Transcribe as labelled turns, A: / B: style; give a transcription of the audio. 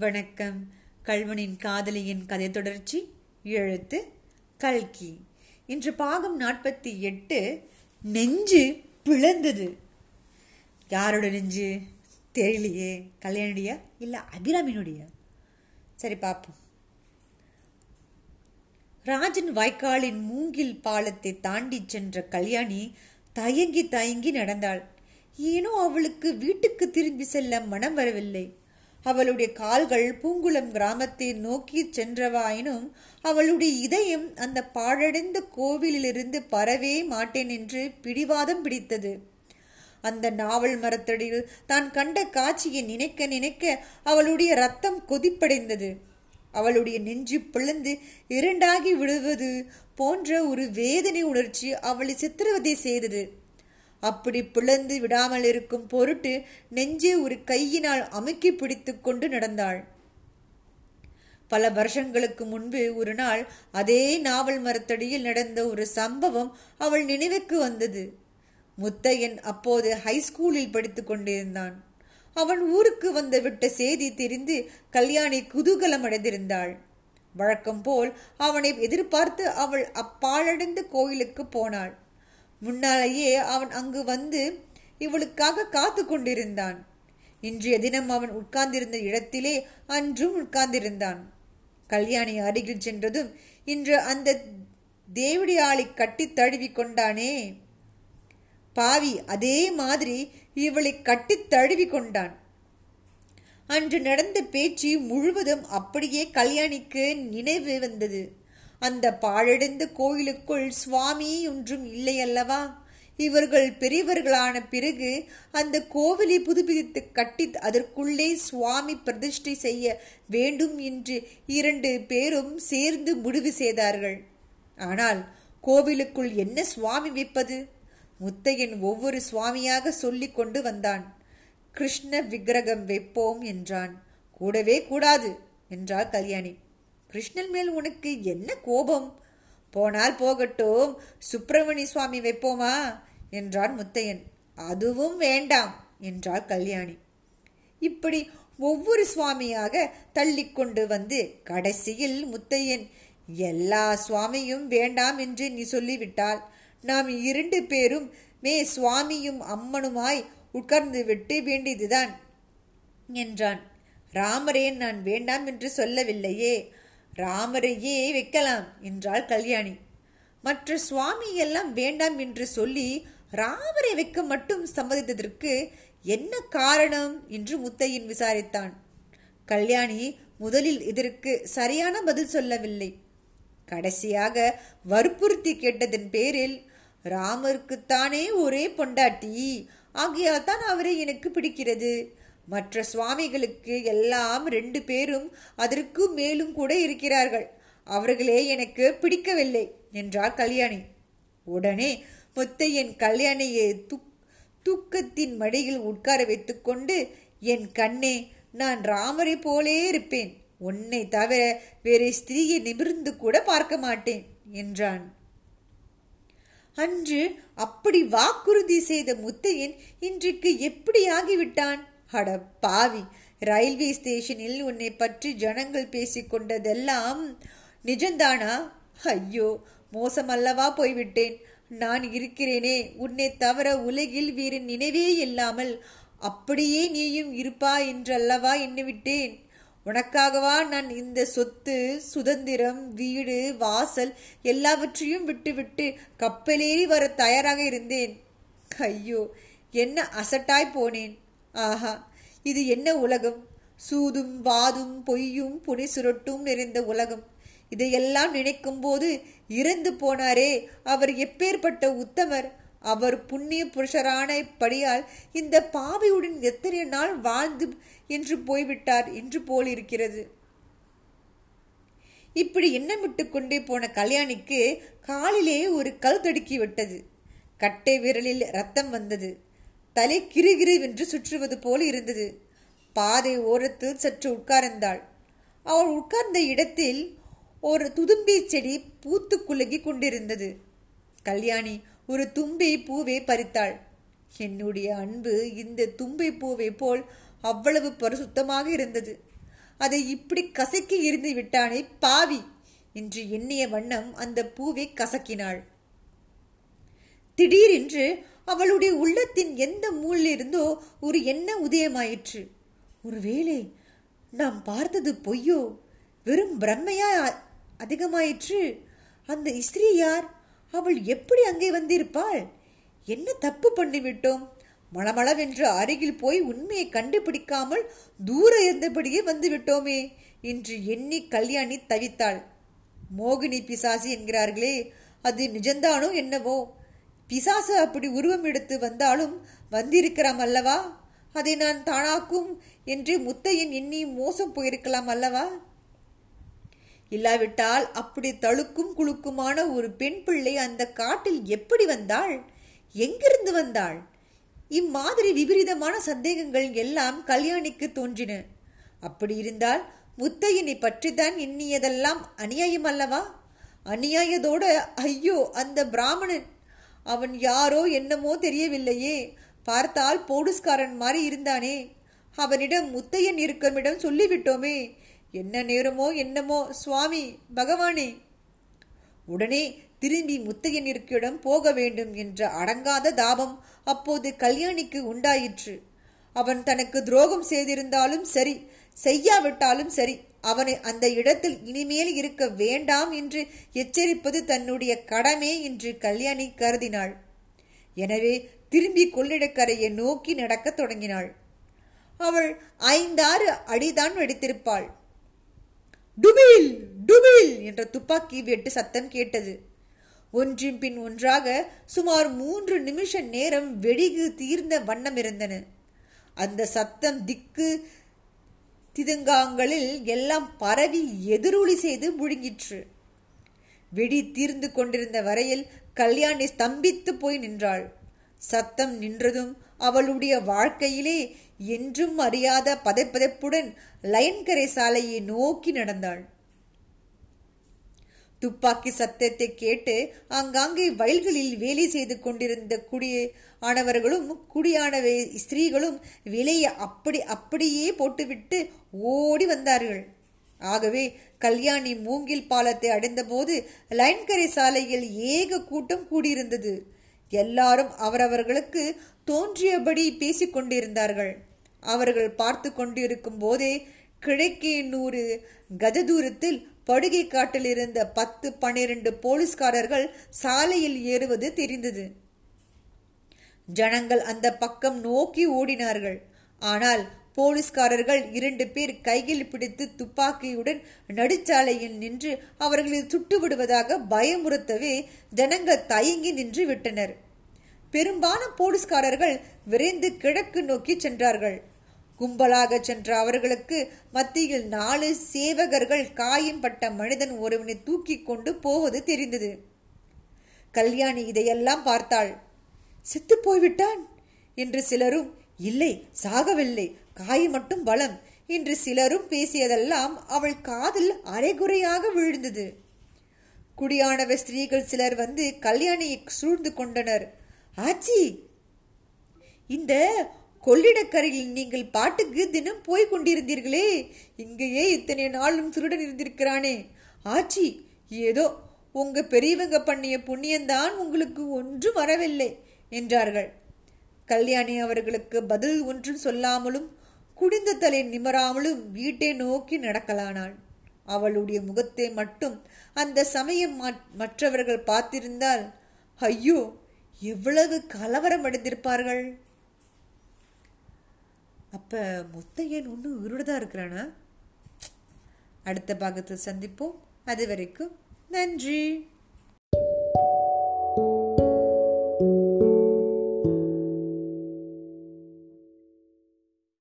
A: வணக்கம். கல்வனின் காதலியின் கதை தொடர்ச்சி எழுத்து கல்கி. இன்று பாகம் நாற்பத்தி எட்டு நெஞ்சு பிளந்தது. யாரோட நெஞ்சு? தெரியலையே. கல்யாணியா இல்லை அபிராமினுடைய? சரி பார்ப்போம் ராஜன் வாய்க்காலின் மூங்கில் பாலத்தை தாண்டி சென்ற கல்யாணி தயங்கி தயங்கி நடந்தாள். ஏனோ அவளுக்கு வீட்டுக்கு திரும்பி செல்ல மனம் வரவில்லை. அவளுடைய கால்கள் பூங்குளம் கிராமத்தை நோக்கி சென்றவாயினும் அவளுடைய இதயம் அந்த பாழடைந்த கோவிலிலிருந்து பரவே மாட்டேன் என்று பிடிவாதம் பிடித்தது. அந்த நாவல் மரத்தடியில் தான் கண்ட காட்சியை நினைக்க நினைக்க அவளுடைய ரத்தம் கொதிப்படைந்தது. அவளுடைய நெஞ்சு பிளந்து இரண்டாகி விடுவது போன்ற ஒரு வேதனை உணர்ச்சி அவளை சித்திரவதை செய்தது. அப்படி பிளந்து விடாமல் இருக்கும் பொருட்டு நெஞ்சே ஒரு கையினால் அமுக்கி பிடித்து கொண்டு நடந்தாள். பல வருஷங்களுக்கு முன்பு ஒரு நாள் அதே நாவல் மரத்தடியில் நடந்த ஒரு சம்பவம் அவள் நினைவுக்கு வந்தது. முத்தையன் அப்போது ஹைஸ்கூலில் படித்து கொண்டிருந்தான். அவன் ஊருக்கு வந்து விட்ட செய்தி தெரிந்து கல்யாணி குதூகலம் அடைந்திருந்தாள். வழக்கம் போல் அவனை எதிர்பார்த்து அவள் அப்பாழடைந்த கோயிலுக்கு போனாள். முன்னாலேயே அவன் அங்கு வந்து இவளுக்காக காத்து கொண்டிருந்தான். இன்றைய தினம் அவன் உட்கார்ந்திருந்த இடத்திலே அன்றும் உட்கார்ந்திருந்தான். கல்யாணி அருகில் சென்றதும் இன்று அந்த தேவடியாளை கட்டி தழுவி கொண்டானே. பாவி அதே மாதிரி இவளை கட்டி தழுவி கொண்டான். அன்று நடந்த பேச்சு முழுவதும் அப்படியே கல்யாணிக்கு நினைவு வந்தது. அந்த பாழடைந்த கோயிலுக்குள் சுவாமி ஒன்றும் இல்லை அல்லவா இவர்கள் பெரியவர்களான பிறகு அந்த கோவிலை புதுப்பித்து கட்டி அதற்குள்ளே சுவாமி பிரதிஷ்டை செய்ய வேண்டும் என்று இரண்டு பேரும் சேர்ந்து முடிவு செய்தார்கள். ஆனால் கோவிலுக்குள் என்ன சுவாமி வைப்பது? முத்தையன் ஒவ்வொரு சுவாமியாக சொல்லிக் கொண்டு வந்தான். கிருஷ்ண விக்கிரகம் வைப்போம் என்றான். கூடவே கூடாது என்றார் கல்யாணி. கிருஷ்ணன் மேல் உனக்கு என்ன கோபம்? போனால் போகட்டும். சுப்பிரமணி சுவாமி வைப்போமா? என்றான் முத்தையன். அதுவும் வேண்டாம் என்றார் கல்யாணி. இப்படி ஒவ்வொரு சுவாமியாக தள்ளிக்கொண்டு வந்து கடைசியில் முத்தையன் எல்லா சுவாமியும் வேண்டாம் என்று நீ சொல்லிவிட்டால் நாம் இரண்டு பேரும் மே சுவாமியும் அம்மனுமாய் உட்கார்ந்து விட்டு வேண்டியதுதான் என்றான். ராமரே நான் வேண்டாம் என்று சொல்லவில்லையே. ராமரையே வைக்கலாம் என்றாள் கல்யாணி. மற்ற சுவாமி எல்லாம் வேண்டாம் என்று சொல்லி ராமரை வைக்க மட்டும் சம்மதித்ததற்கு என்ன காரணம் என்று முத்தையன் விசாரித்தான். கல்யாணி முதலில் இதற்கு சரியான பதில் சொல்லவில்லை. கடைசியாக வற்புறுத்தி கேட்டதன் பேரில் ராமருக்குத்தானே ஒரே பொண்டாட்டி ஆகையால் தான் அவரை எனக்கு பிடிக்கிறது. மற்ற சுவாமிகளுக்கு எல்லாம் ரெண்டு பேரும் அதற்கு மேலும் கூட இருக்கிறார்கள். அவர்களே எனக்கு பிடிக்கவில்லை என்றார் கல்யாணி. உடனே முத்தையன் கல்யாணியை துக் தூக்கத்தின் மடியில் உட்கார வைத்துக்கொண்டு என் கண்ணே நான் ராமரை போலே இருப்பேன். உன்னை தவிர வேறு ஸ்திரீயை நிமிர்ந்து கூட பார்க்க மாட்டேன் என்றான். அன்று அப்படி வாக்குறுதி செய்த முத்தையன் இன்றைக்கு எப்படி ஆகிவிட்டான்? அட பாவி ரயில்வே ஸ்டேஷனில் உன்னை பற்றி ஜனங்கள் பேசிக்கொண்டதெல்லாம் நிஜந்தானா? ஐயோ மோசமல்லவா போய்விட்டேன். நான் இருக்கிறேனே உன்னை தவிர உலகில் வேறு நினைவே இல்லாமல். அப்படியே நீயும் இருப்பா என்றல்லவா எண்ணிவிட்டேன். உனக்காகவா நான் இந்த சொத்து சுதந்திரம் வீடு வாசல் எல்லாவற்றையும் விட்டுவிட்டு கப்பலேறி வர தயாராக இருந்தேன். ஐயோ என்ன அசட்டாய் போனேன். ஆஹா இது என்ன உலகம்? சூதும் வாதும் பொய்யும் புனி சுரட்டும் நிறைந்த உலகம். இதையெல்லாம் நினைக்கும் போது இறந்து போனாரே அவர் எப்பேற்பட்ட உத்தமர்? அவர் புண்ணிய புருஷரான படியால் இந்த பாவியுடன் எத்தனை நாள் வாழ்ந்து என்று போய்விட்டார் என்று போல் இருக்கிறது இப்படி எண்ணமிட்டு கொண்டே போன கல்யாணிக்கு காலிலே ஒரு கல் தடுக்கி விட்டது கட்டை விரலில் ரத்தம் வந்தது. தலை கிருகிருவென்று சுற்றுவது போல் இருந்தது. பாதை ஓரத்தில் சற்று உட்கார்ந்தாள். அவள் உட்கார்ந்த இடத்தில் ஒரு துதும்பி செடி பூத்து குலுங்கி கொண்டிருந்தது. கல்யாணி ஒரு தும்பை பூவை பறித்தாள். என்னுடைய அன்பு இந்த தும்பை பூவை போல் அவ்வளவு பரிசுத்தமாக இருந்தது. அதை இப்படி கசக்கி இருந்து விட்டானே பாவி! என்று எண்ணிய வண்ணம் அந்த பூவை கசக்கினாள். திடீரென்று அவளுடைய உள்ளத்தின் எந்த மூலிலிருந்தோ ஒரு எண்ண உதயமாயிற்று. ஒருவேளை நாம் பார்த்தது பொய்யோ? வெறும் பிரம்மையா அதிகமாயிற்று? அந்த இஸ்திரி யார்? அவள் எப்படி அங்கே வந்திருப்பாள்? என்ன தப்பு பண்ணிவிட்டோம்? மளமளவென்று அருகில் போய் உண்மையை கண்டுபிடிக்காமல் தூர இருந்தபடியே வந்து விட்டோமே என்று எண்ணி கல்யாணி தவித்தாள். மோகினி பிசாசி என்கிறார்களே அது நிஜந்தானோ என்னவோ? பிசாசு அப்படி உருவம் எடுத்து வந்தாலும் வந்திருக்கிறாம் அல்லவா? அதை நான் தானாக்கும் என்று முத்தையன் எண்ணி மோசம் போயிருக்கலாம் அல்லவா? இல்லாவிட்டால் அப்படி தழுக்கும் குலுக்குமான ஒரு பெண் பிள்ளை அந்த காட்டில் எப்படி வந்தாள்? எங்கிருந்து வந்தாள்? இம்மாதிரி விபரீதமான சந்தேகங்கள் எல்லாம் கல்யாணிக்கு தோன்றின. அப்படி இருந்தால் முத்தையனை பற்றித்தான் எண்ணியதெல்லாம் அநியாயம் அல்லவா? அநியாயத்தோடு ஐயோ அந்த பிராமணன் அவன் யாரோ என்னமோ தெரியவில்லையே. பார்த்தால் போலீஸ்காரன் மாதிரி இருந்தானே. அவனிடம் முத்தையன் இருக்குமிடம் சொல்லிவிட்டோமே. என்ன நேரமோ என்னமோ சுவாமி பகவானே. உடனே திரும்பி முத்தையன் இருக்கிடம் போக வேண்டும் என்ற அடங்காத தாபம் அப்போது கல்யாணிக்கு உண்டாயிற்று. அவன் தனக்கு துரோகம் செய்திருந்தாலும் சரி செய்யாவிட்டாலும் சரி அவனை அந்த இடத்தில் இனிமேல் இருக்க வேண்டாம் என்று எச்சரிப்பது தன்னுடைய கடமை என்று கல்யாணி கருதினாள். எனவே திரும்பி கொள்ளிடக்கரையை நோக்கி நடக்கத் தொடங்கினாள். அவள் ஐந்தாறு அடிதான் வெடித்திருப்பாள். டுபில் டுபில் என்ற துப்பாக்கி வெட்டு சத்தம் கேட்டது. ஒன்றின் பின் ஒன்றாக சுமார் மூன்று நிமிஷ நேரம் வெடிகு தீர்ந்த வண்ணம் இருந்தன. அந்த சத்தம் திக்கு திதுங்காங்களில் எல்லாம் பரவி எதிரொலி செய்து முழுங்கிற்று. வெடி தீர்ந்து கொண்டிருந்த வரையில் கல்யாணி ஸ்தம்பித்து போய் நின்றாள். சத்தம் நின்றதும் அவளுடைய வாழ்க்கையிலே என்றும் அறியாத பதைப்பதைப்புடன் லயன்கரை சாலையை நோக்கி நடந்தாள். துப்பாக்கி சத்தத்தை கேட்டு ஆங்காங்கே வயல்களில் வேலை செய்து கொண்டிருந்த குடியே ஆனவர்களும் குடியான ஸ்திரீகளும் விலையை அப்படி அப்படியே போட்டுவிட்டு ஓடி வந்தார்கள். ஆகவே கல்யாணி மூங்கில் பாலத்தை அடைந்தபோது லைன்கரை சாலையில் ஏக கூட்டம் கூடியிருந்தது. எல்லாரும் அவரவர்களுக்கு தோன்றியபடி பேசிக்கொண்டிருந்தார்கள். அவர்கள் பார்த்து கொண்டிருக்கும் போதே கிழக்கே நூறு கஜ தூரத்தில் படுகை காட்டில் இருந்த பத்து பன்னிரண்டு போலீஸ்காரர்கள் சாலையில் ஏறுவது தெரிந்தது. ஜனங்கள் அந்த பக்கம் நோக்கி ஓடினார்கள். ஆனால் போலீஸ்காரர்கள் இரண்டு பேர் கையில் பிடித்து துப்பாக்கியுடன் நடுச்சாலையில் நின்று அவர்களை சுட்டு விடுவதாக பயமுறுத்தவே ஜனங்கள் தயங்கி நின்று விட்டனர். பெரும்பாலான போலீஸ்காரர்கள் விரைந்து கிழக்கு நோக்கி சென்றார்கள். கும்பலாக சென்ற அவர்களுக்கு மத்தியில் நாலு சேவகர்கள் காயம்பட்ட மனிதன் ஒருவனை தூக்கி கொண்டு போவது தெரிந்தது. கல்யாணி இதையெல்லாம் பார்த்தாள். செத்து போய்விட்டான் என்று சிலரும் இல்லை சாகவில்லை காயம் மட்டும் பலம் என்று சிலரும் பேசியதெல்லாம் அவள் காதில் அரைகுறையாக விழுந்தது. குடியானவ ஸ்திரீகள் சிலர் வந்து கல்யாணியை சூழ்ந்து கொண்டனர். ஆச்சி! இந்த கொள்ளிடக்கரையில் நீங்கள் பாட்டுக்கு தினம் போய் கொண்டிருந்தீர்களே. இங்கேயே இத்தனை நாளும் திருடன் இருந்திருக்கிறானே. ஆச்சி ஏதோ உங்க பெரியவங்க பண்ணிய புண்ணியந்தான் உங்களுக்கு ஒன்றும் வரவில்லை என்றார்கள். கல்யாணி அவர்களுக்கு பதில் ஒன்றும் சொல்லாமலும் குடிந்த தலை நிமராமலும் வீட்டை நோக்கி நடக்கலானாள். அவளுடைய முகத்தை மட்டும் அந்த சமயம் மற்றவர்கள் பார்த்திருந்தால் ஐயோ எவ்வளவு கலவரம் அடைந்திருப்பார்கள். அப்போ முத்தையன் ஒன்று உயிரோடுதான் இருக்கிறானா? அடுத்த பாகத்தில் சந்திப்போம். அது வரைக்கும் நன்றி.